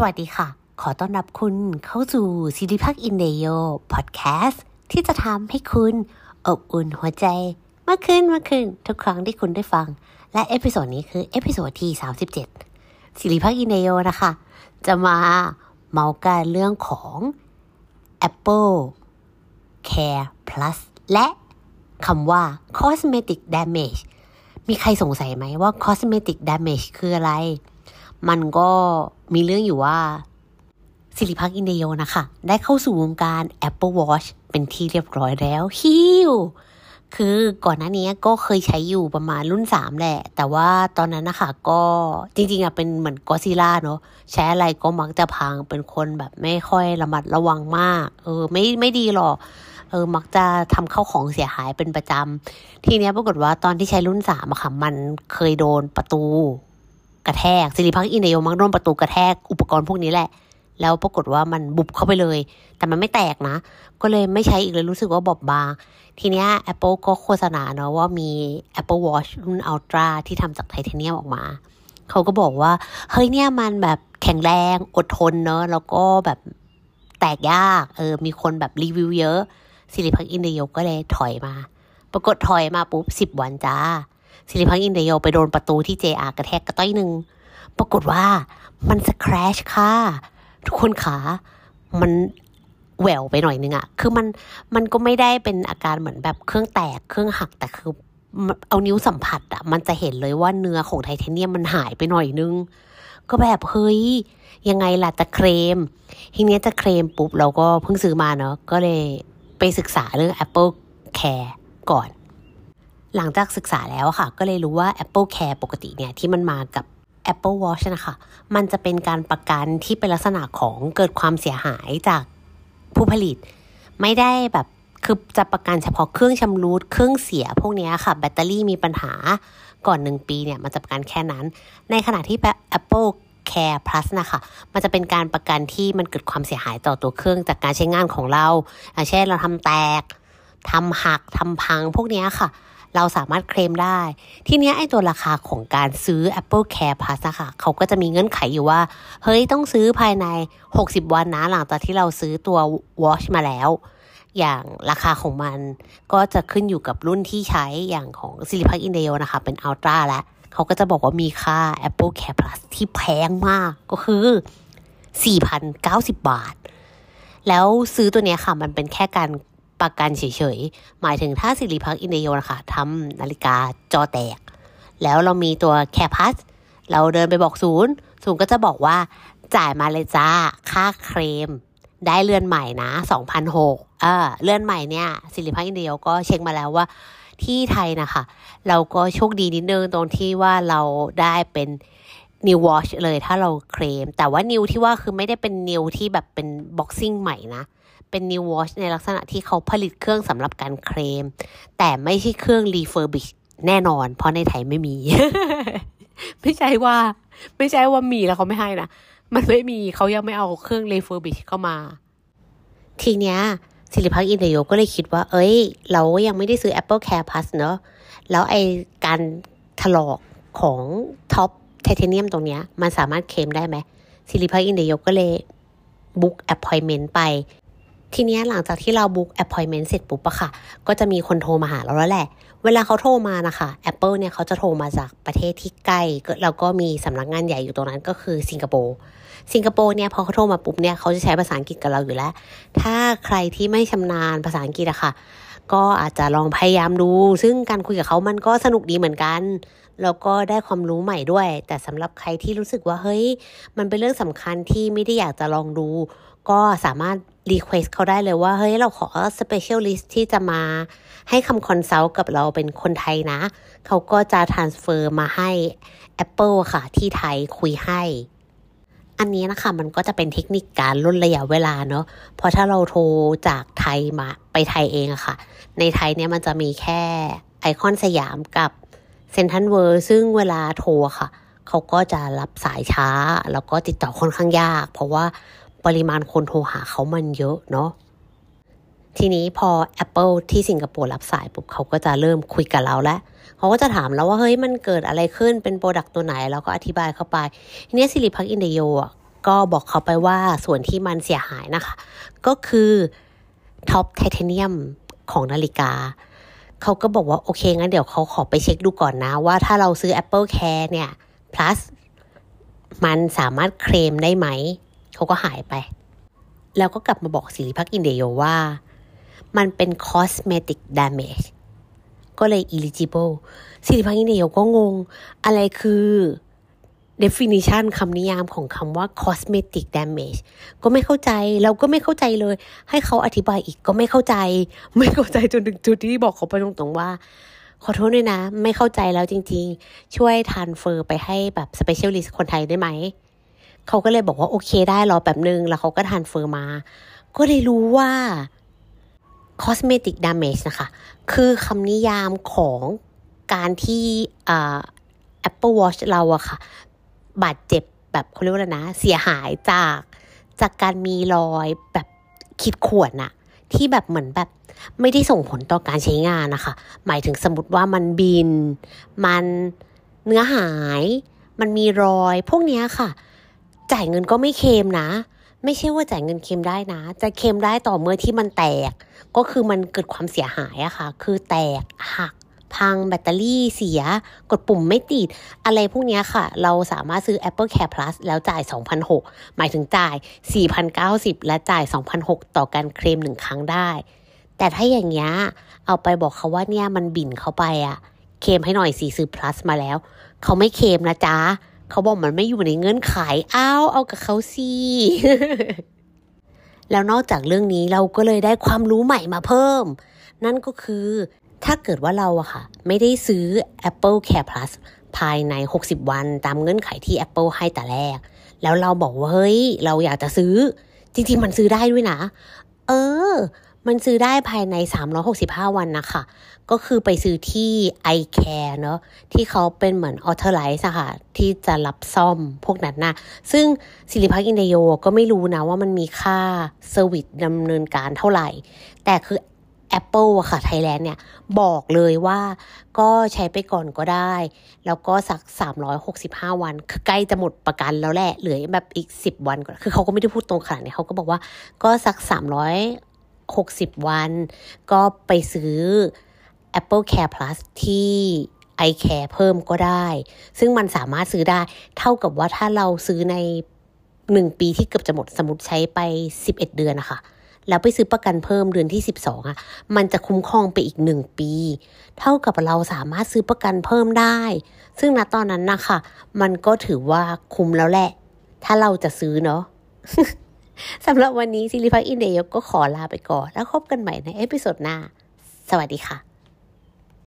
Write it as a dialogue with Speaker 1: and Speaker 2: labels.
Speaker 1: สวัสดีค่ะ ขอต้อนรับคุณเข้าสู่ซิริพักอินเดโยพอดแคสต์ที่จะทำให้คุณอบอุ่นหัวใจมากขึ้นมากขึ้นทุกครั้งที่คุณได้ฟัง และ episode นี้คือ episode ที่ 37ซิริพักอินเดโยนะคะ จะมาเมาท์กันเรื่องของ Apple Care Plus และคำว่า cosmetic damage มีใครสงสัยไหมว่า cosmetic damage คืออะไร มันก็มีเรื่องอยู่ว่าสิริพักอินเดียนะคะ ได้เข้าสู่วงการ Apple Watch เป็นที่เรียบร้อยแล้วฮิวคือก่อนหน้านี้ก็เคยใช้อยู่ประมาณรุ่น 3 แหละ แต่ว่าตอนนั้นนะคะก็จริงๆอะเป็นเหมือนกอซิล่าเนาะใช้อะไรก็มักจะพังเป็นคนแบบไม่ค่อยระมัดระวังมาก เออไม่ไม่ดีหรอกเออมักจะทำเข้าของเสียหายเป็นประจำทีเนี้ยปรากฏว่าตอนที่ใช้รุ่นสามอะค่ะ มันเคยโดนประตู กระแทกสิริพักอินเดียมักโดนประตูกระแทกอุปกรณ์พวกนี้แหละ แล้วปรากฏว่ามันบุบเข้าไปเลย แต่มันไม่แตกนะ ก็เลยไม่ใช้อีกเลยรู้สึกว่าบอบบาง ทีเนี้ย Apple ก็โฆษณาเนาะว่ามี Apple Watch รุ่น Ultra ที่ทำจากไทเทเนียมออกมาเขาก็บอกว่า เฮ้ยเนี่ยมันแบบแข็งแรงอดทนเนาะแล้วก็แบบแตกยาก เออ มีคนแบบรีวิวเยอะสิริพักอินเดียก็เลยถอยมา ปรากฏถอยมาปุ๊บสิบวันจ้า สิริพักอินเดียไปโดนประตูที่ JR กระแทกกระต้อยหนึ่งปรากฏว่ามันสครชค่ะ ทุกคนขา มันแหววไปหน่อยนึงอะคือมันมันก็ไม่ได้เป็นอาการเหมือนแบบเครื่องแตกเครื่องหักแต่คือเอานิ้วสัมผัสอะมันจะเห็นเลยว่าเนื้อของไทเทเนียมมันหายไปหน่อยนึง ก็แบบเฮ้ยยังไงล่ะจะเคลมทีนี้จะเคลมปุ๊บเราก็เพิ่งซื้อมาเนาะก็เลยไปศึกษาเรื่อง Apple Care ก่อน หลังจากศึกษาแล้วค่ะ ก็เลยรู้ว่า Apple Care ปกติเนี่ยที่มันมากับ Apple Watch นะคะ มันจะเป็นการประกันที่เป็นลักษณะของเกิดความเสียหายจากผู้ผลิต ไม่ได้แบบคือจะประกันเฉพาะเครื่องชำรุดเครื่องเสียพวกนี้ค่ะ แบตเตอรี่มีปัญหาก่อนหนึ่งปีเนี่ยมันจะประกันแค่นั้น ในขณะที่ Apple Care Plus นะคะ มันจะเป็นการประกันที่มันเกิดความเสียหายต่อตัวเครื่องจากการใช้งานของเราเช่นเราทำแตกทำหักทำพังพวกนี้ค่ะ เราสามารถเคลมได้ ทีนี้ไอ้ตัวราคาของการซื้อ Apple Care Plus อะค่ะเขาก็จะมีเงื่อนไขอยู่ว่า เฮ้ยต้องซื้อภายใน 60 วันนะหลังจากที่เราซื้อตัว Watch มาแล้ว อย่างราคาของมันก็จะขึ้นอยู่กับรุ่นที่ใช้อย่างของซิลิพักอินเดียนะคะ เป็นอัลตร้าแล้วเขาก็จะบอกว่ามีค่า Apple Care Plus ที่แพงมากก็คือ 4,090 บาท แล้วซื้อตัวนี้ค่ะ มันเป็นแค่การ ประกันเฉยๆ หมายถึงถ้าสิริพักอินเดียนะคะทำนาฬิกาจอแตก แล้วเรามีตัวแคร์พัสเราเดินไปบอกศูนย์ ศูนย์ก็จะบอกว่าจ่ายมาเลยจ้า ค่าเคลมได้เลื่อนใหม่นะ2,006เออเลื่อนใหม่เนี่ยสิริพักอินเดียก็เช็คมาแล้วว่าที่ไทยนะคะ เราก็โชคดีนิดนึงตรงที่ว่าเราได้เป็น new watch เลยถ้าเราเคลม แต่ว่า new ที่ว่าคือไม่ได้เป็น new ที่แบบเป็น boxing ใหม่นะ เป็น new watch ในลักษณะที่เขาผลิตเครื่องสำหรับการเคลม แต่ไม่ใช่เครื่อง refurbish แน่นอน เพราะในไทยไม่มี ไม่ใช่ว่า ไม่ใช่ว่ามีแล้วเขาไม่ให้นะ มันไม่มีเขายังไม่เอาเครื่อง refurbish เข้ามา ทีเนี้ยสิริพักอินเดียก็เลยคิดว่า เอ้ย เรายังไม่ได้ซื้อ Apple Care Plus เนอะแล้วไอการถลอกของ top ไทเทเนียมตรงเนี้ยมันสามารถเคลมได้ไหมสิริพักอินเดียก็เลย book appointment ไป ทีนี้หลังจากที่เรา book appointment เสร็จปุ๊บอะค่ะ ก็จะมีคนโทรมาหาเราแล้วแหละ เวลาเขาโทรมานะคะ Apple เนี่ยเขาจะโทรมาจากประเทศที่ใกล้แล้วก็มีสำนักงานใหญ่อยู่ตรงนั้นก็คือสิงคโปร์สิงคโปร์เนี่ยพอเขาโทรมาปุ๊บเนี่ยเขาจะใช้ภาษาอังกฤษกับเราอยู่แล้ว ถ้าใครที่ไม่ชำนาญภาษาอังกฤษอะค่ะ ก็อาจจะลองพยายามดู ซึ่งการคุยกับเขามันก็สนุกดีเหมือนกัน แล้วก็ได้ความรู้ใหม่ด้วย แต่สำหรับใครที่รู้สึกว่าเฮ้ย มันเป็นเรื่องสำคัญที่ไม่ได้อยากจะลองดู ก็สามารถ request เขาได้เลยว่า เฮ้ย เราขอ specialist ที่จะมาให้คำ consult กับเราเป็นคนไทยนะ เขาก็จะ transfer มาให้ Apple ค่ะที่ไทยคุยให้ อันนี้นะคะมันก็จะเป็นเทคนิคการลดระยะเวลาเนาะเพราะถ้าเราโทรจากไทยมาไปไทยเองอะค่ะ ในไทยเนี่ยมันจะมีแค่ไอคอนสยามกับเซนทันเวอร์ซึ่งเวลาโทรค่ะ เขาก็จะรับสายช้า แล้วก็ติดต่อค่อนข้างยาก เพราะว่าปริมาณคนโทรหาเขามันเยอะเนาะ ทีนี้พอ Apple ที่สิงคโปร์รับสายปุ๊บเขาก็จะเริ่มคุยกับเราแล้วเขาก็จะถามเราว่าเฮ้ยมันเกิดอะไรขึ้นเป็น product ตัวไหนแล้วก็อธิบายเข้าไปทีนี้สิริพักอินเดียอะก็บอกเขาไปว่าส่วนที่มันเสียหายนะคะ ก็คือ top ไทเทเนียมของนาฬิกา เขาก็บอกว่าโอเคงั้นเดี๋ยวเขาขอไปเช็คดูก่อนนะ ว่าถ้าเราซื้อ Apple Care เนี่ย plus มันสามารถเคลมได้ไหม เขาก็หายไป แล้วก็กลับมาบอกสิริพักอินเดียว่า มันเป็น cosmetic damage ก็เลย eligible สิริพักอินเดียก็งง อะไรคือ definition คำนิยามของคำว่า cosmetic damage ก็ไม่เข้าใจ เราก็ไม่เข้าใจเลย ให้เขาอธิบายอีกก็ไม่เข้าใจ ไม่เข้าใจจนถึงจุดที่บอกเขาไปตรงๆว่า ขอโทษด้วยนะ ไม่เข้าใจแล้วจริงๆ ช่วยทานเฟอร์ไปให้แบบ specialist คนไทยได้ไหม เขาก็เลยบอกว่าโอเคได้รอแบบนึง แล้วเขาก็ทานเฟอร์มา ก็เลยรู้ว่า cosmetic damage นะคะ คือคำนิยามของการที่อ่า Apple Watch เราอะค่ะ บาดเจ็บแบบเขาเรียกว่าอะไรนะ เสียหายจากจากการมีรอยแบบขีดข่วนอะที่แบบเหมือนแบบไม่ได้ส่งผลต่อการใช้งานนะคะ หมายถึงสมมติว่ามันบิน มันเนื้อหาย มันมีรอย พวกเนี้ยค่ะ จ่ายเงินก็ไม่เค็มนะ ไม่ใช่ว่าจ่ายเงินเค็มได้นะ จะเค็มได้ต่อเมื่อที่มันแตก ก็คือมันเกิดความเสียหายอะค่ะ คือแตกหัก พังแบตเตอรี่เสีย กดปุ่มไม่ติด อะไรพวกเนี้ยค่ะ เราสามารถซื้อ Apple Care Plus แล้วจ่าย2,600หมายถึงจ่าย 4,090 และจ่าย2,600ต่อการเคลมหนึ่งครั้งได้ แต่ถ้าอย่างเงี้ยเอาไปบอกเขาว่าเนี่ยมันบิ่นเข้าไปอะเคลมให้หน่อยสิซื้อ plus มาแล้ว เขาไม่เคลมนะจ๊ะ เขาบอกมันไม่อยู่ในเงื่อนไขอ้าวเอากับเขาสิแล้วนอกจากเรื่องนี้เราก็เลยได้ความรู้ใหม่มาเพิ่ม นั่นก็คือ ถ้าเกิดว่าเราอะค่ะ ไม่ได้ซื้อ Apple Care Plus ภายใน 60 วันตามเงื่อนไขที่ Apple ให้แต่แรก แล้วเราบอกว่าเฮ้ย เราอยากจะซื้อ จริงๆ มันซื้อได้ด้วยนะ เออ มันซื้อได้ภายใน 365 วันนะคะ ก็คือไปซื้อที่ iCare เนอะที่เขาเป็นเหมือน authorize อะค่ะ ที่จะรับซ่อมพวกนั้นนะซึ่งสิริพักอินเดโยก็ไม่รู้นะว่ามันมีค่า service ดำเนินการเท่าไหร่ แต่คือ Apple อะค่ะไทยแลนด์เนี่ยบอกเลยว่าก็ใช้ไปก่อนก็ได้ แล้วก็สัก 365 วัน คือใกล้จะหมดประกันแล้วแหละ เหลือแบบอีก 10 วันก่อน คือเขาก็ไม่ได้พูดตรงขนาดนี้เขาก็บอกว่าก็สัก 60 วัน ก็ไปซื้อ Apple Care Plus ที่ iCare เพิ่มก็ได้ ซึ่งมันสามารถซื้อได้ เท่ากับว่าถ้าเราซื้อใน 1 ปีที่เกือบจะหมดสมมติใช้ไป 11 เดือนนะคะแล้วไปซื้อประกันเพิ่มเดือนที่ 12 อะ มันจะคุ้มครองไปอีกหนึ่งปี เท่ากับเราสามารถซื้อประกันเพิ่มได้ ซึ่งณตอนนั้นนะคะ มันก็ถือว่าคุ้มแล้วแหละ ถ้าเราจะซื้อเนาะ สำหรับวันนี้ซิลิพักอินเดยก็ขอลาไปก่อน แล้วพบกันใหม่ใน episode หน้า สวัสดีค่ะ